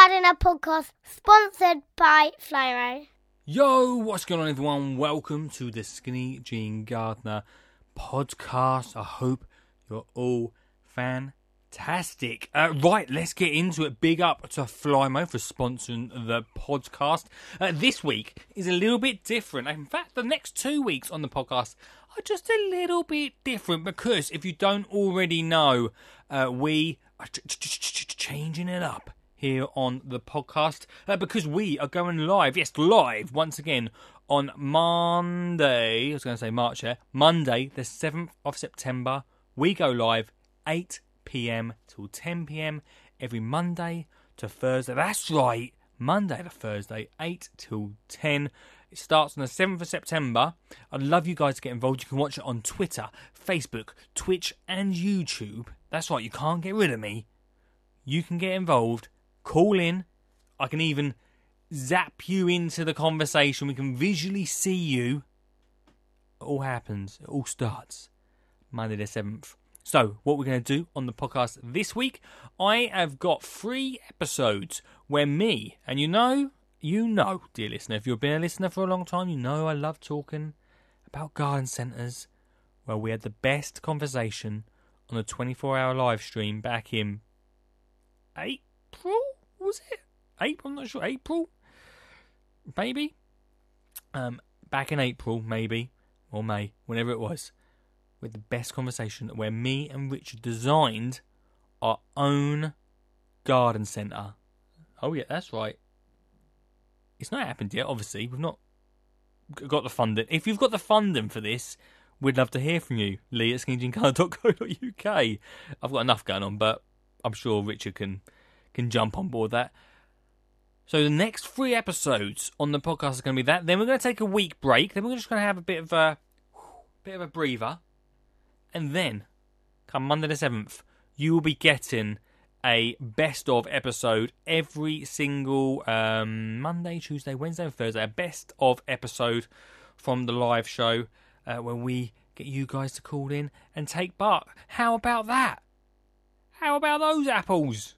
Gardener podcast sponsored by Flymo. Yo, what's going on, everyone? Welcome to the Skinny Jean Gardener podcast. I hope you're all fantastic. Uh, right, let's get into it. Big up to Flymo for sponsoring the podcast. Uh, this week is a little bit different. In fact, the next two weeks on the podcast are just a little bit different because if you don't already know, uh, we are ch- ch- ch- changing it up here on the podcast uh, because we are going live, yes, live once again on Monday. I was going to say March here, Monday, the 7th of September. We go live 8 pm till 10 pm every Monday to Thursday. That's right, Monday to Thursday, 8 till 10. It starts on the 7th of September. I'd love you guys to get involved. You can watch it on Twitter, Facebook, Twitch, and YouTube. That's right, you can't get rid of me. You can get involved call in. I can even zap you into the conversation. We can visually see you. It all happens. It all starts Monday the 7th. So, what we're going to do on the podcast this week, I have got three episodes where me, and you know, you know, dear listener, if you've been a listener for a long time, you know I love talking about garden centres. Well, we had the best conversation on a 24 hour live stream back in April? Was it? April? I'm not sure. April? Maybe? Um, back in April, maybe, or May, whenever it was, with the best conversation where me and Richard designed our own garden centre. Oh, yeah, that's right. It's not happened yet, obviously. We've not got the funding. If you've got the funding for this, we'd love to hear from you. Lee at skinnyjeangardener.co.uk. I've got enough going on, but I'm sure Richard can can jump on board that. So the next three episodes on the podcast are going to be that. Then we're going to take a week break. Then we're just going to have a bit of a bit of a breather, and then come Monday the seventh, you will be getting a best of episode every single um, Monday, Tuesday, Wednesday, and Thursday. A best of episode from the live show uh, where we get you guys to call in and take part. How about that? How about those apples?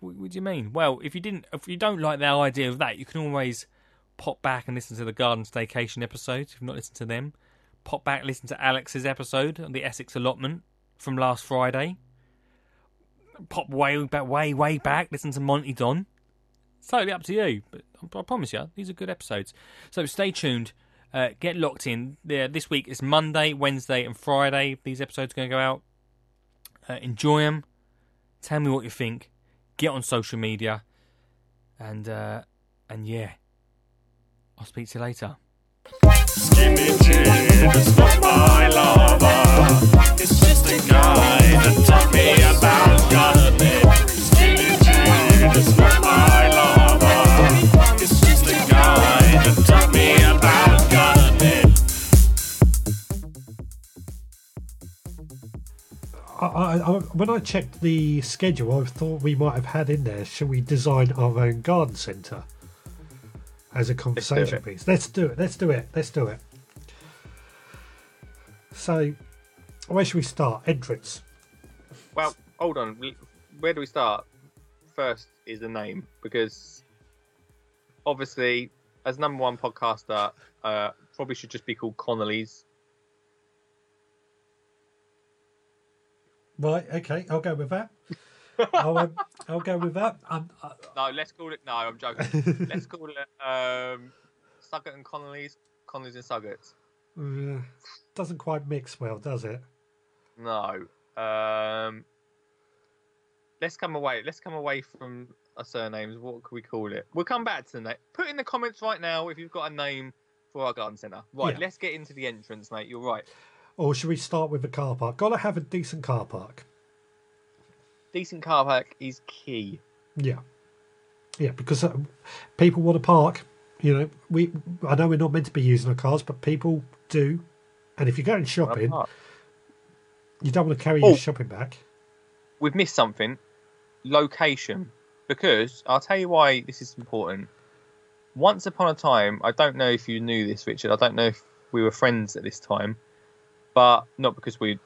What, what do you mean? Well, if you didn't, if you don't like the idea of that, you can always pop back and listen to the Garden Staycation episodes. If you've not listened to them, pop back, listen to Alex's episode on the Essex allotment from last Friday. Pop way back, way, way back. Listen to Monty Don. It's totally up to you, but I promise you, these are good episodes. So stay tuned. Uh, get locked in. Yeah, this week is Monday, Wednesday, and Friday. These episodes are going to go out. Uh, enjoy them. Tell me what you think get on social media, and uh, and yeah, I'll speak to you later. Skinny my lover. It's just a guy that taught me about. I, I, when I checked the schedule, I thought we might have had in there, shall we design our own garden centre as a conversation Let's piece? Let's do it. Let's do it. Let's do it. So, where should we start? Entrance. Well, hold on. Where do we start? First is the name because obviously, as number one podcaster, uh, probably should just be called Connolly's. Right. Okay. I'll go with that. I'll, um, I'll go with that. Um, uh, No, let's call it. No, I'm joking. let's call it um, Suggett and Connolly's. Connolly's and Suggett. uh, doesn't quite mix well, does it? No. Um, let's come away. Let's come away from our surnames. What could we call it? We'll come back to the name. Put in the comments right now if you've got a name for our garden centre. Right. Yeah. Let's get into the entrance, mate. You're right. Or should we start with the car park? Got to have a decent car park. Decent car park is key. Yeah, yeah, because uh, people want to park. You know, we I know we're not meant to be using our cars, but people do. And if you're going shopping, you don't want to carry Oh. your shopping bag. We've missed something. Location. Because I'll tell you why this is important. Once upon a time, I don't know if you knew this, Richard. I don't know if we were friends at this time, but not because we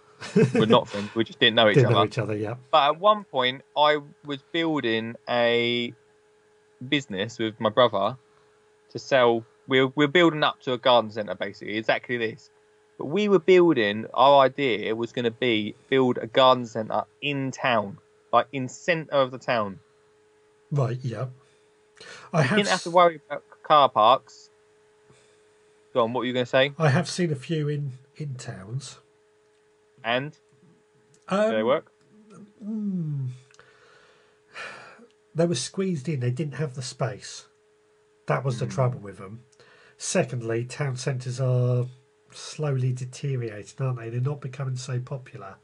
We're not friends. We just didn't know each Didn't other. know each other, yeah. But at one point, I was building a business with my brother to sell. We're we're building up to a garden centre, basically, exactly this. But we were building. Our idea was going to be build a garden centre in town, like in centre of the town. Right, yeah. I have, Didn't have to worry about car parks. Go on. What were you going to say? I have seen a few in, in towns. And Um, do they work? They were squeezed in, they didn't have the space. That was the trouble with them. Secondly, town centres are slowly deteriorating, aren't they? They're not becoming so popular.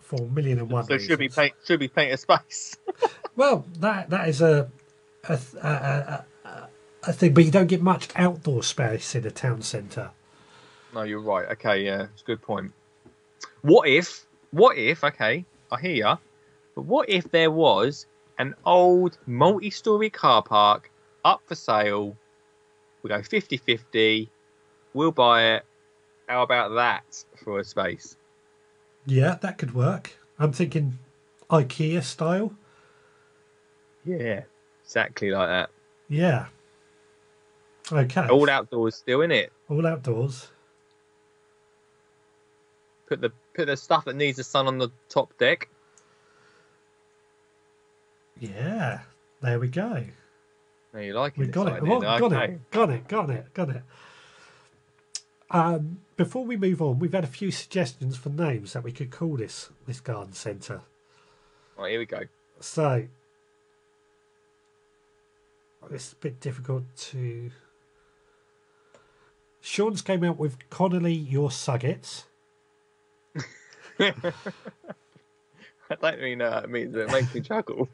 For a million and one So should be reasons. plenty, should be of space. Well, that that is a a, a, a, a, a thing, but you don't get much outdoor space in a town centre. No, you're right. Okay, yeah, it's a good point. What if, what if, okay, I hear ya, but what if there was an old multi story car park up for sale? We go 50 50, we'll buy it. How about that for a space? Yeah, that could work. I'm thinking IKEA style. Yeah, exactly like that. Yeah. Okay. All outdoors still, in it. All outdoors. Put the put the stuff that needs the sun on the top deck. Yeah. There we go. Now you like it? We've got it. Oh, got okay. it. Got it. Got it. Got it. Um, before we move on, we've had a few suggestions for names that we could call this this garden centre. Right, here we go. So it's a bit difficult to. Sean's came out with Connolly Your Suggets. I don't really know what it means, but it makes me chuckle.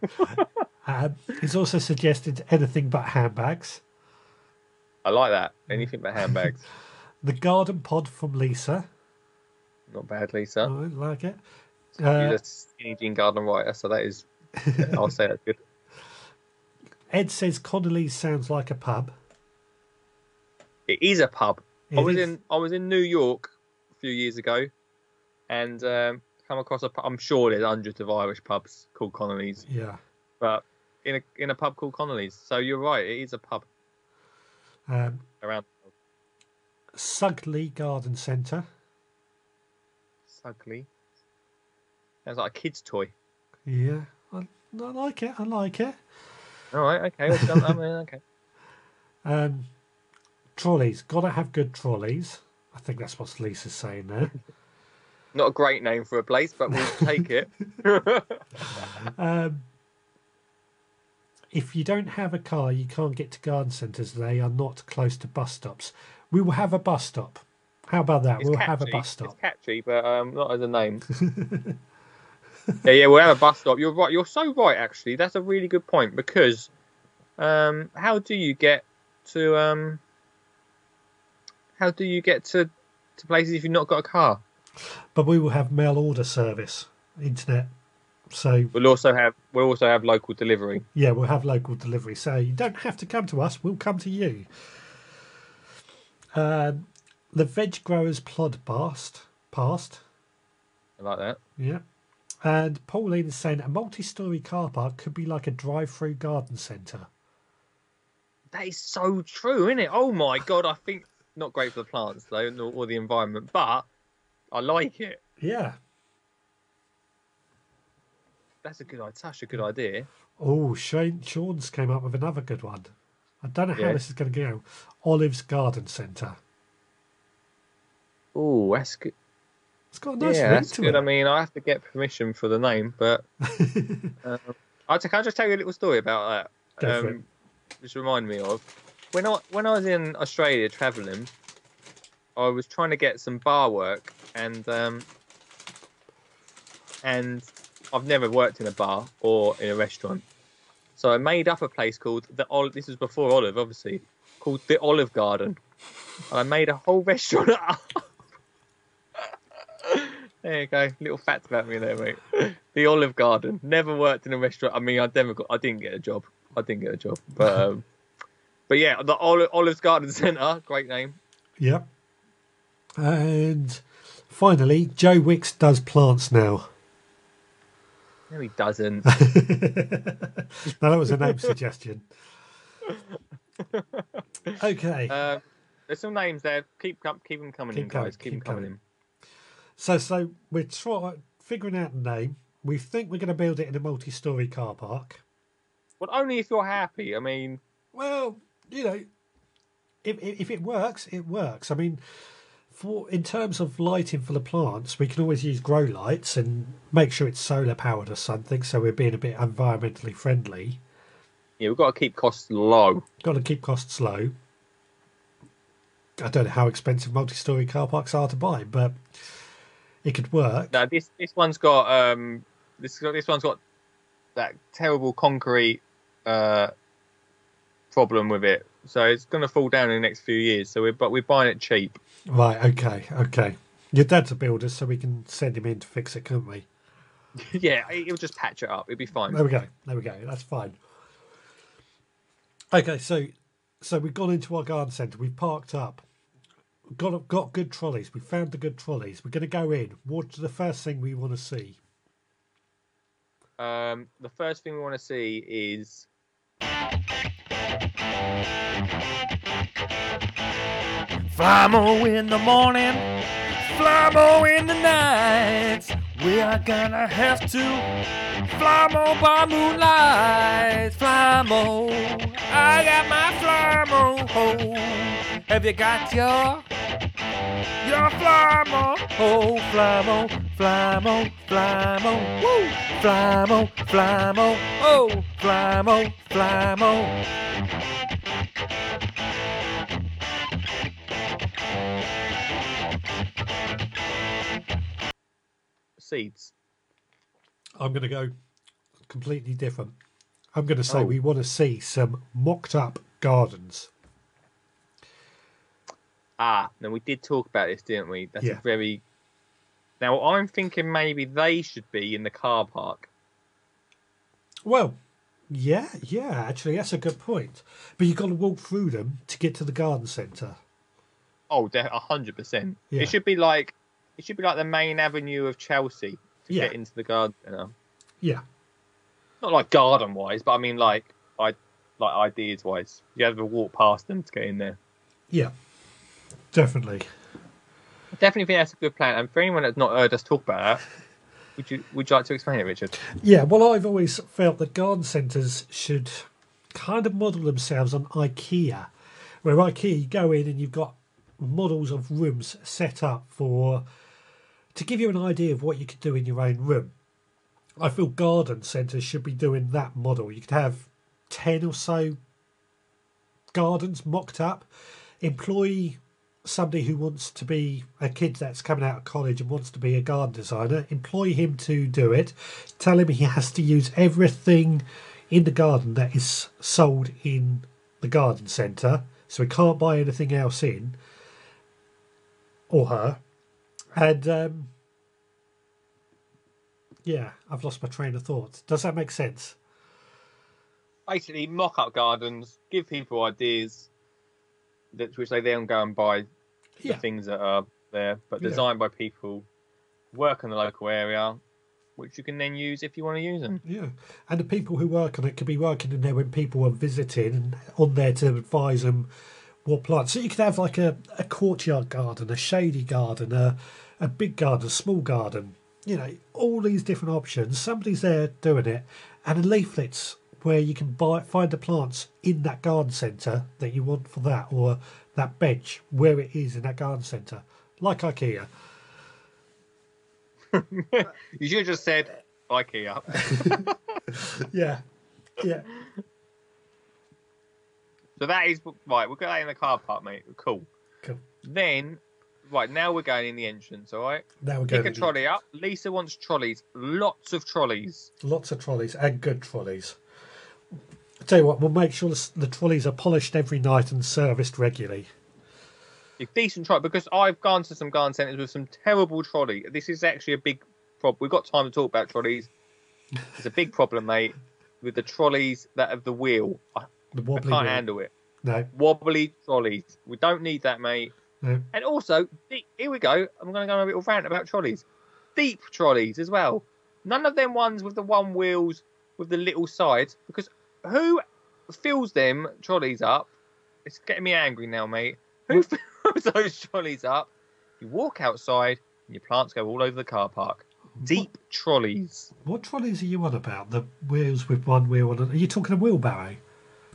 Um, he's also suggested anything but handbags. I like that. Anything but handbags. The garden pod from Lisa. Not bad, Lisa. I like it. You're Uh, a skinny jean garden writer, so that is. I'll say that's good. Ed says Connolly's sounds like a pub. It is a pub. I was is. in I was in New York a few years ago, and um, come across a. I'm sure there's hundreds of Irish pubs called Connolly's, Yeah. but in a in a pub called Connolly's. So you're right. It is a pub Um, around Sugley Garden Centre. Sugley. Sounds like a kid's toy. Yeah. I, I like it. I like it. All right. Okay. Let's jump. I mean, okay. Um, trolleys. Gotta have good trolleys. I think that's what Lisa's saying there. Not a great name for a place, but we'll take it. Um, if you don't have a car, you can't get to garden centres. They are not close to bus stops. We will have a bus stop. How about that? It's we'll catchy. have a bus stop. It's catchy, but um, not as a name. yeah, yeah, we'll have a bus stop. You're right. You're so right. Actually, that's a really good point because um, how do you get to um, how do you get to to places if you've not got a car? But we will have mail order service, internet. So We'll also have we'll also have local delivery. yeah, we'll have local delivery. So you don't have to come to us. We'll come to you. Um, the veg growers plod past. Past. I like that. Yeah. And Pauline is saying a multi-story car park could be like a drive-through garden centre. That is so true, isn't it? Oh my god, I think not great for the plants though, nor- or the environment, but I like it. Yeah. That's a good idea. Such a good idea. Oh, Shane Sean's came up with another good one. I don't know how Yeah. this is going to go. Olive's Garden Centre. Oh, that's good. It's got a nice yeah, that's to good. it. I mean, I have to get permission for the name, but um, I can I just tell you a little story about that. Go for it. Um, just remind me of when I when I was in Australia traveling. I was trying to get some bar work, and um, and I've never worked in a bar or in a restaurant, so I made up a place called the Olive. This was before Olive, obviously, called the Olive Garden, and I made a whole restaurant up. There you go. Little facts about me there, mate. The Olive Garden. Never worked in a restaurant. I mean, I never got. I didn't get a job. I didn't get a job. But um, but yeah, the Olive, Olive's Garden Centre. Great name. Yep. And finally, Joe Wicks does plants now. No, he doesn't. now that was a name suggestion. Okay, um, there's some names there. Keep keep them coming Keep in, coming, guys. Keep, keep them coming, coming. so so we're trying figuring out the name. We think we're going to build it in a multi-story car park. But only if you're happy. I mean, Well, you know, if if it works, it works. I mean, for in terms of lighting for the plants, we can always use grow lights and make sure it's solar powered or something, so we're being a bit environmentally friendly. yeah, we've got to keep costs low. Got to keep costs low. I don't know how expensive multi-story car parks are to buy, but it could work. Now this this one's got um this this one's got that terrible concrete uh problem with it. So it's going to fall down in the next few years. So we're but we're buying it cheap. Right? Okay. Okay. Your dad's a builder, so we can send him in to fix it, can't we? yeah, he'll just patch it up. It'll be fine. There we go. There we go. That's fine. Okay, so so we've gone into our garden centre. We've parked up. Got got good trolleys. We found the good trolleys. We're going to go in. What's the first thing we want to see? Um, the first thing we want to see is Flymo in the morning, Flymo in the night. We are gonna have to Flymo by moonlight. Flymo, I got my Flymo. Oh, have you got your your Flymo? Oh, Flymo, Flymo, Flymo, woo! Flymo, Flymo, oh, Flymo, Flymo. Seeds. I'm going to go completely different. I'm going to say Oh. we want to see some mocked up gardens. Ah, now we did talk about this, didn't we? That's Yeah. a very. Now I'm thinking maybe they should be in the car park. Well, yeah, yeah. Actually, that's a good point. But you've got to walk through them to get to the garden centre. Oh, hundred percent. Yeah. It should be like it should be like the main avenue of Chelsea to Yeah. get into the garden. centre. Yeah. Not like garden wise, but I mean like I like ideas wise. You have to walk past them to get in there. Yeah, definitely. Definitely think that's a good plan. And for anyone that's not heard us talk about that, would you would you like to explain it, Richard? Yeah, well, I've always felt that garden centres should kind of model themselves on IKEA, where IKEA you go in and you've got models of rooms set up for to give you an idea of what you could do in your own room. I feel garden centres should be doing that model. You could have ten or so gardens mocked up, employ somebody who wants to be a kid that's coming out of college and wants to be a garden designer, employ him to do it. Tell him he has to use everything in the garden that is sold in the garden centre, so he can't buy anything else in, or her. And um, yeah, I've lost my train of thought. Does that make sense? Basically, mock up gardens, give people ideas that which they then go and buy the Yeah. things that are there, but Yeah. designed by people, work in the local area, which you can then use if you want to use them. Yeah, and the people who work on it could be working in there when people are visiting and on there to advise them what plants. So you could have like a, a courtyard garden, a shady garden, a, a big garden, a small garden. You know, all these different options. Somebody's there doing it, and leaflets where you can buy find the plants in that garden centre that you want for that, or that bench where it is in that garden centre, like IKEA. You should have just said IKEA. Yeah, yeah, so that is right. We'll get that in the car park, mate. Cool. cool. Then, right now we're going in the entrance. All right. Now we're going. Pick a trolley up. Lisa wants trolleys. Lots of trolleys. Lots of trolleys and good trolleys. I tell you what, we'll make sure the, the trolleys are polished every night and serviced regularly. A decent trolley because I've gone to some garden centres with some terrible trolley. This is actually a big problem. We've got time to talk about trolleys. It's a big problem, mate, with the trolleys that have the wheel. I, The I wobbly can't wheel. handle it. No, Wobbly trolleys. We don't need that, mate. No. And also, deep, here we go. I'm going to go on a little rant about trolleys. Deep trolleys as well. None of them ones with the one wheels with the little sides, because who fills them trolleys up? It's getting me angry now, mate. Who fills those trolleys up? You walk outside and your plants go all over the car park. Deep trolleys. What trolleys are you on about? The wheels with one wheel on. Are you talking a wheelbarrow?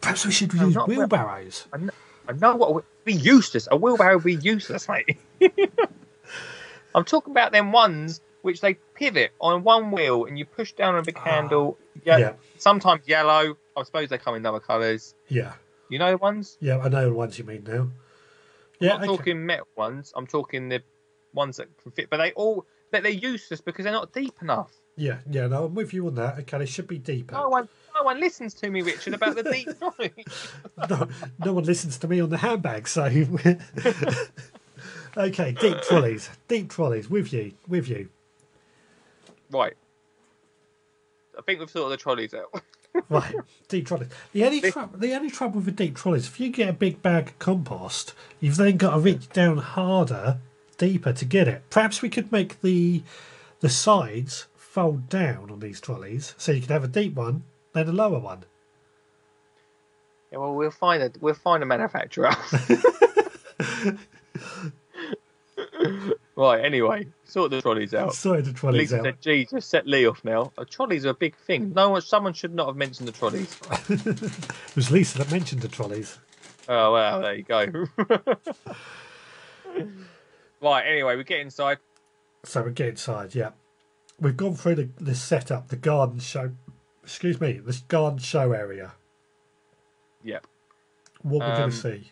Perhaps we should use wheelbarrows. I know, I know what would be useless. A wheelbarrow would be useless, mate. I'm talking about them ones which they pivot on one wheel and you push down on a ah, big handle. Yeah, yeah. Sometimes yellow. I suppose they come in other colours. Yeah. You know the ones? Yeah, I know the ones you mean now. Yeah, I'm not okay. talking metal ones. I'm talking the ones that can fit. But they all, but they're useless because they're not deep enough. Yeah, yeah, no, I'm with you on that. Okay, it should be deeper. No one, no one listens to me, Richard, about the deep trolley. no, no one listens to me on the handbag, so. okay, deep trolleys. Deep trolleys. With you. With you. right. I think we've sorted the trolleys out. Right, deep trolleys. The only, the only trouble with a deep trolleys, if you get a big bag of compost, you've then got to reach down harder, deeper to get it. Perhaps we could make the the sides fold down on these trolleys, so you could have a deep one, then a lower one. Yeah, well, we'll find a we'll find a manufacturer. right. Anyway, sort the trolleys out. Sorry, the trolleys Lisa out. said, "Gee, just set Lee off now. Uh, trolleys are a big thing. No one, someone should not have mentioned the trolleys. It was Lisa that mentioned the trolleys. Oh well, there you go. right. Anyway, we get inside. So we get inside, yeah. We've gone through the, the setup, the garden show. Excuse me, this garden show area. Yep. What we're going Um, to see.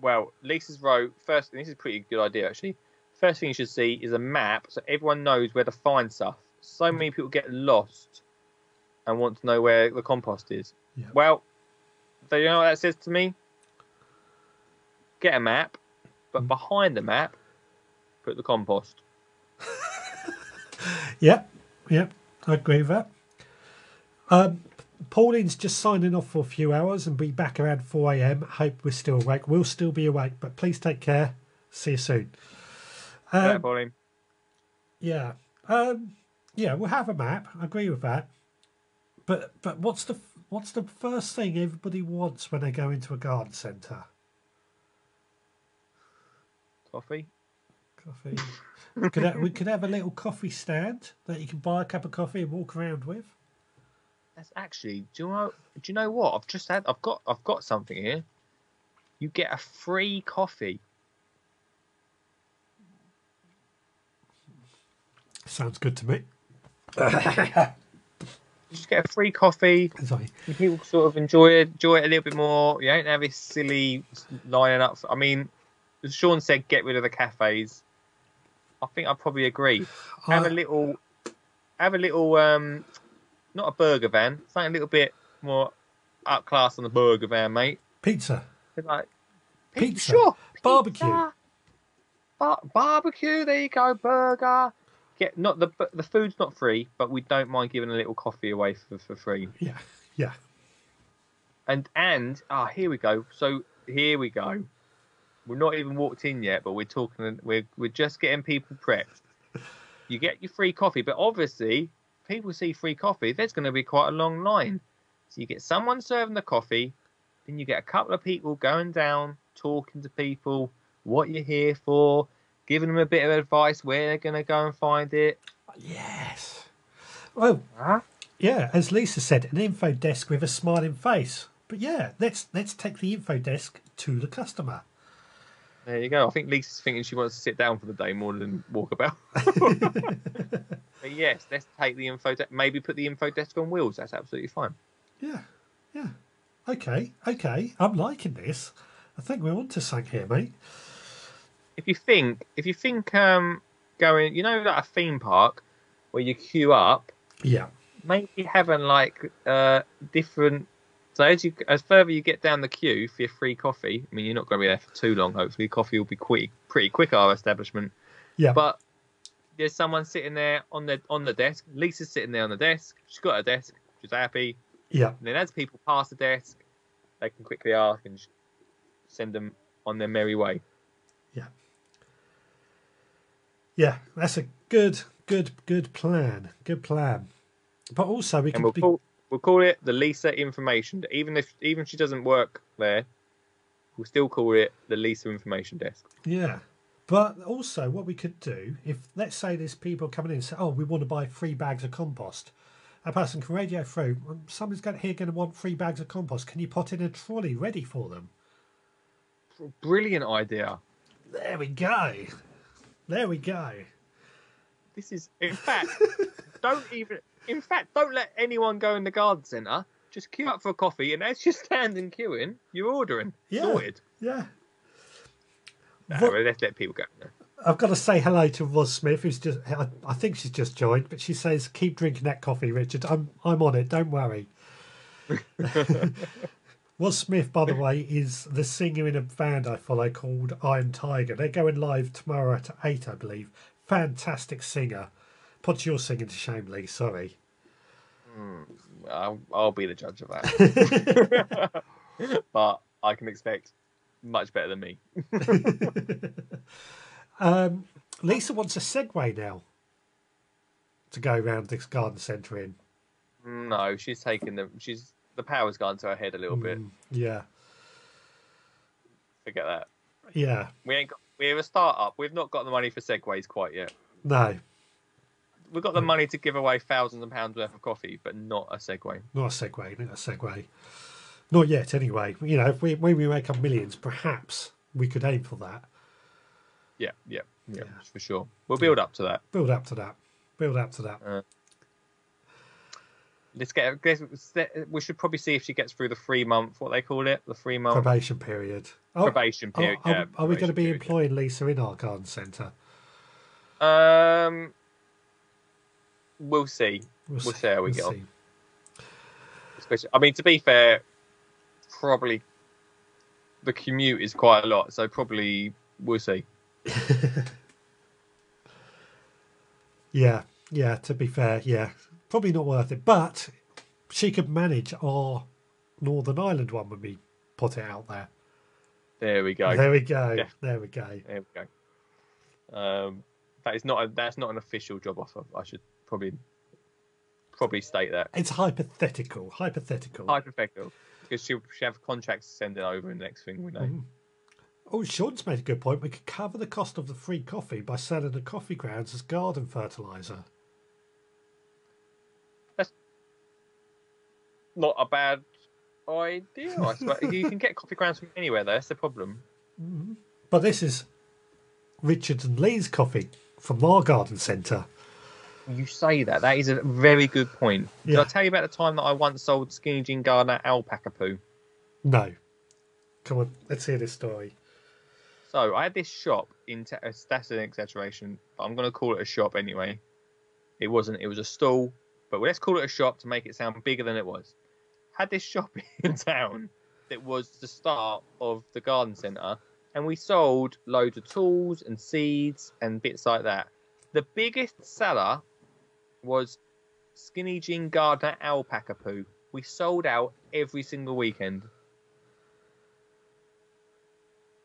Well, Lisa's wrote first. And this is a pretty good idea actually. First thing you should see is a map, so everyone knows where to find stuff. So many people get lost and want to know where the compost is. Yeah. Well, do you know what that says to me? Get a map, but Mm. behind the map, put the compost. Yep, yep, I agree with that. Um, Pauline's just signing off for a few hours and be back around 4 a.m. Hope we're still awake. We'll still be awake, but please take care. See you soon. Yeah, Um, Pauline. yeah, um, yeah, we'll have a map. I agree with that. But but what's the what's the first thing everybody wants when they go into a garden centre? Coffee. Coffee. we, could have, we could have a little coffee stand that you can buy a cup of coffee and walk around with. That's actually. Do you know? Do you know what? I've just had. I've got. I've got something here. You get a free coffee. Sounds good to me. You just get a free coffee. Sorry. People sort of enjoy it, enjoy it a little bit more. You don't have this silly lining up. I mean, as Sean said, get rid of the cafes. I think I probably agree. Have a I- little, have a little, um, not a burger van, something a little bit more up class on the burger van, mate. Pizza. Like Pizza. sure, Barbecue. Pizza. Bar- barbecue. There you go, burger. Get not the the food's not free, but we don't mind giving a little coffee away for, for free. Yeah, yeah. And and ah, here we go. So here we go. We're not even walked in yet, but we're talking. We're we're just getting people prepped. You get your free coffee, but obviously, people see free coffee. There's going to be quite a long line. So you get someone serving the coffee, then you get a couple of people going down, talking to people, what you're here for, giving them a bit of advice where they're going to go and find it. Yes. Well, Huh? yeah, as Lisa said, an info desk with a smiling face. But yeah, let's let's take the info desk to the customer. There you go. I think Lisa's thinking she wants to sit down for the day more than walk about. but yes, let's take the info. De- maybe put the info desk on wheels. That's absolutely fine. Yeah, yeah. Okay, okay. I'm liking this. I think we're on to something here, mate. If you think, if you think, um, going, you know, like a theme park where you queue up, Yeah, maybe having like uh different. So as you as further you get down the queue for your free coffee, I mean, you're not going to be there for too long. Hopefully, coffee will be quick, pretty quick at our establishment. yeah, But there's someone sitting there on the on the desk. Lisa's sitting there on the desk. She's got a desk. She's happy. yeah, And then as people pass the desk, they can quickly ask and send them on their merry way. Yeah. Yeah, that's a good, good, good plan. Good plan. But also, we And could we'll be, we'll call it the Lisa Information. Even if even if she doesn't work there, we'll still call it the Lisa Information Desk. yeah. But also, what we could do if let's say there's people coming in and say, "Oh, we want to buy three bags of compost." A person can radio through. "Um, Somebody's got here going to want three bags of compost. Can you put in a trolley ready for them? Brilliant idea. There we go. There we go. This is, in fact, don't even. In fact, don't let anyone go in the garden centre. Just queue up for a coffee, and as you're standing queuing, you're ordering. Yeah. Sorted. Yeah. What- let's let people go. I've got to say hello to Roz Smith, who's just, I, I think she's just joined, but she says, keep drinking that coffee, Richard. I'm, I'm on it, don't worry. Roz Smith, by the way, is the singer in a band I follow called Iron Tiger. They're going live tomorrow at 8, I believe. Fantastic singer. Put your singing to shame, Lee, sorry. I'll, I'll be the judge of that. but I can expect much better than me. Um, Lisa wants a Segway now to go around this garden centre in. No, she's taken the. She's the power's gone to her head a little bit. Mm, yeah, Forget that. yeah, We ain't got. We're a start-up. We've not got the money for segways quite yet. no, We've got the money to give away thousands of pounds worth of coffee, but not a segway. not a Segway, not a Segway. Not yet, anyway. You know, if we when we make up millions, perhaps we could aim for that. Yeah, yeah, yeah, Yeah. for sure. We'll build up to that. Build up to that. Build up to that. Let's get. We should probably see if she gets through the three month. What they call it, the three month Probation period. Oh, probation period. are- yeah, are we going to be period, employing Lisa in our garden centre? Um, we'll see. We'll, We'll see how we we'll get see. I mean, to be fair, probably the commute is quite a lot, so probably we'll see. Yeah, yeah. To be fair, yeah, probably not worth it. But she could manage our Northern Ireland one when we put it out there. There we go. There we go. Yeah. There we go. There we go. Um, that is not a, that's not an official job offer. I should probably probably state that It's hypothetical. Hypothetical. hypothetical because she'll she have contracts to send it over, and the next thing we know. Mhm. Oh, Sean's made a good point. We could cover the cost of the free coffee by selling the coffee grounds as garden fertilizer. That's not a bad idea. I suppose you can get coffee grounds from anywhere. Though that's the problem. But this is Richard and Lee's coffee from our garden centre. You say that. That is a very good point. Did Yeah. I tell you about the time that I once sold Skinny Jean Gardener alpaca poo? No. Come on, let's hear this story. So I had this shop in. Te- uh, that's an exaggeration, but I'm going to call it a shop anyway. It wasn't. It was a stall, but let's call it a shop to make it sound bigger than it was. Had this shop in town that was the start of the garden centre, and we sold loads of tools and seeds and bits like that. The biggest seller was Skinny Jean Gardener alpaca poo. We sold out every single weekend.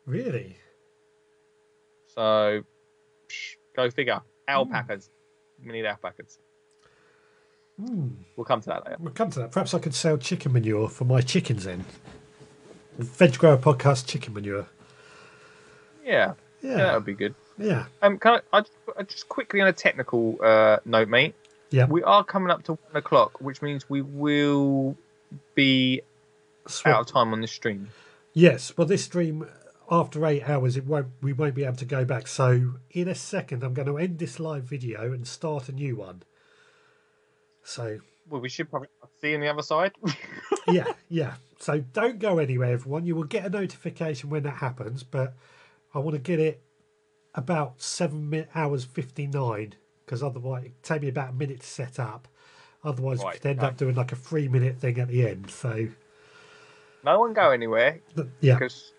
Really? So, psh, go figure. Alpacas. We need alpacas. Hmm. We'll come to that later. We'll come to that. Perhaps I could sell chicken manure for my chickens then. Veg Grower Podcast chicken manure. Yeah, yeah, that would be good. Yeah. Um, can I, I, I just quickly on a technical uh, note, mate? Yeah. We are coming up to one o'clock, which means we will be Swap- out of time on the stream. Yes, well, this stream after eight hours, it won't. We won't be able to go back. So in a second, I'm going to end this live video and start a new one. So Well, we should probably see on the other side. yeah, yeah. So don't go anywhere, everyone. You will get a notification when that happens, but I want to get it about seven hours fifty nine because otherwise it take me about a minute to set up. Otherwise, we Right, could end right. up doing like a three minute thing at the end. So no one go anywhere yeah, because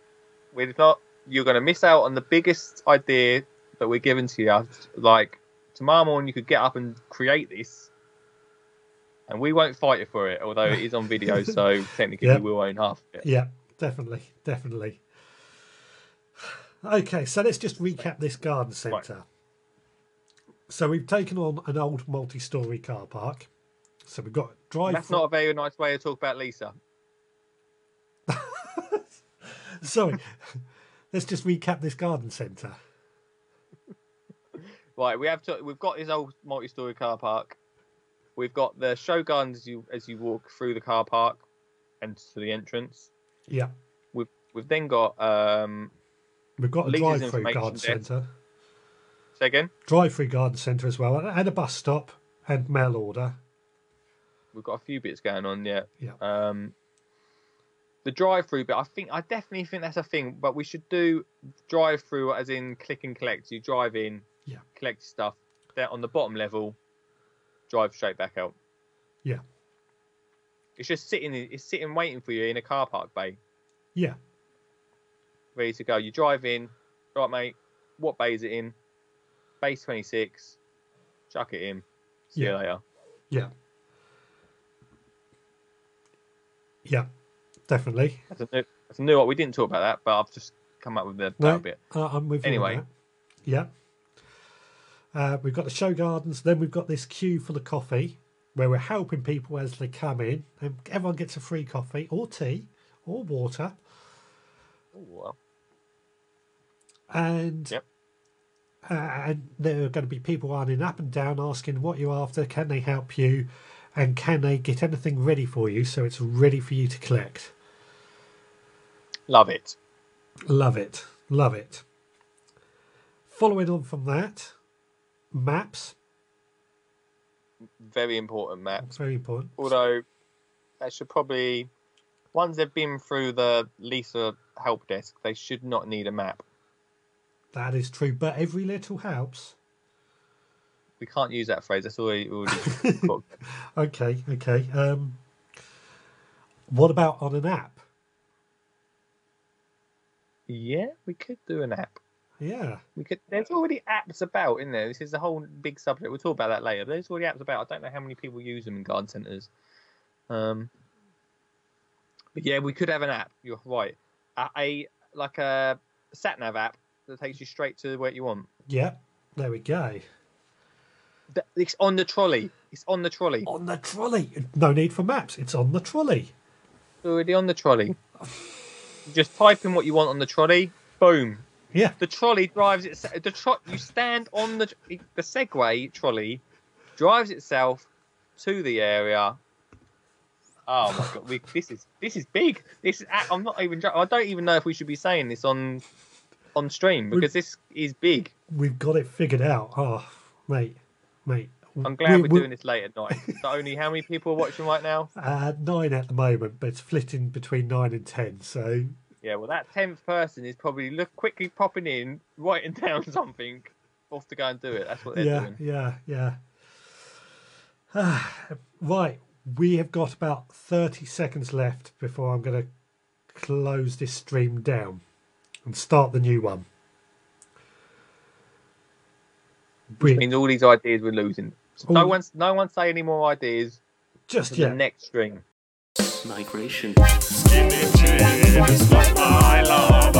we're not. You're going to miss out on the biggest idea that we're giving to you. Like tomorrow morning, you could get up and create this, and we won't fight you for it. Although it is on video, so technically Yeah. we will own half of it. yeah, definitely, definitely. Okay, so let's just recap this garden centre. So we've taken on an old multi-story car park. So we've got drive. That's not a very nice way to talk about Lisa. Sorry, let's just recap this garden centre. Right, we have to. We've got his old multi-story car park. We've got the show gardens as you as you walk through the car park and to the entrance. Yeah, We've we've then got um. we've got a drive-through garden centre, Say again. drive-through garden centre as well, and a bus stop and mail order. We've got a few bits going on. Yeah. Yeah. Um. The drive-through bit, I think, I definitely think that's a thing, but we should do drive-through as in click and collect. You drive in, Yeah. collect stuff. Then on the bottom level, drive straight back out. Yeah. It's just sitting, it's sitting waiting for you in a car park bay. Yeah, ready to go. You drive in, right, mate. What bay is it in? Base 26. Chuck it in. See Yeah. you later. yeah, yeah, definitely. That's a new. That's a new. We didn't talk about that, but I've just come up with the No, that bit. uh, I'm with. Anyway. yeah. Uh, we've got the show gardens. Then we've got this queue for the coffee, where we're helping people as they come in, and everyone gets a free coffee or tea or water. Ooh, well, And Yep. Uh, and there are going to be people running up and down asking what you're after, can they help you, and can they get anything ready for you so it's ready for you to collect. love it. Love it. Love it. Following on from that, maps. Very important maps. Very important. Although, that should probably. Once they've been through the Lisa help desk, they should not need a map. That is true, but every little helps. We can't use that phrase. That's already already. Okay, okay. Um, what about on an app? Yeah, we could do an app. Yeah, We could. There's already apps about in there. This is a whole big subject. We'll talk about that later. There's already apps about. I don't know how many people use them in garden centres. Um, but yeah, we could have an app. You're right. A, a like a sat nav app that takes you straight to where you want. yeah. There we go. It's on the trolley. It's on the trolley. On the trolley. No need for maps. It's on the trolley. It's already on the trolley. You just type in what you want on the trolley. Boom. Yeah, The trolley drives itself. The tro- you stand on the the Segway trolley, drives itself to the area. Oh my god, we, this is this is big. This is, I'm not even. I don't even know if we should be saying this on on stream because this is big. we've got it figured out. Oh, mate, mate. I'm glad We- we're doing this late at night. So only how many people are watching right now? Uh, nine at the moment, but it's flitting between nine and ten. So Yeah, well, that tenth person is probably look quickly popping in, writing down something, off to go and do it. That's what they're yeah, doing. yeah, yeah. Ah, right, we have got about thirty seconds left before I'm going to close this stream down and start the new one. Which means all these ideas we're losing. So no All- one's no one say any more ideas just to the next string. Migration. Skinny Jean is not my lover.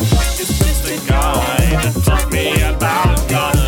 It's just a guy that taught me about gardening.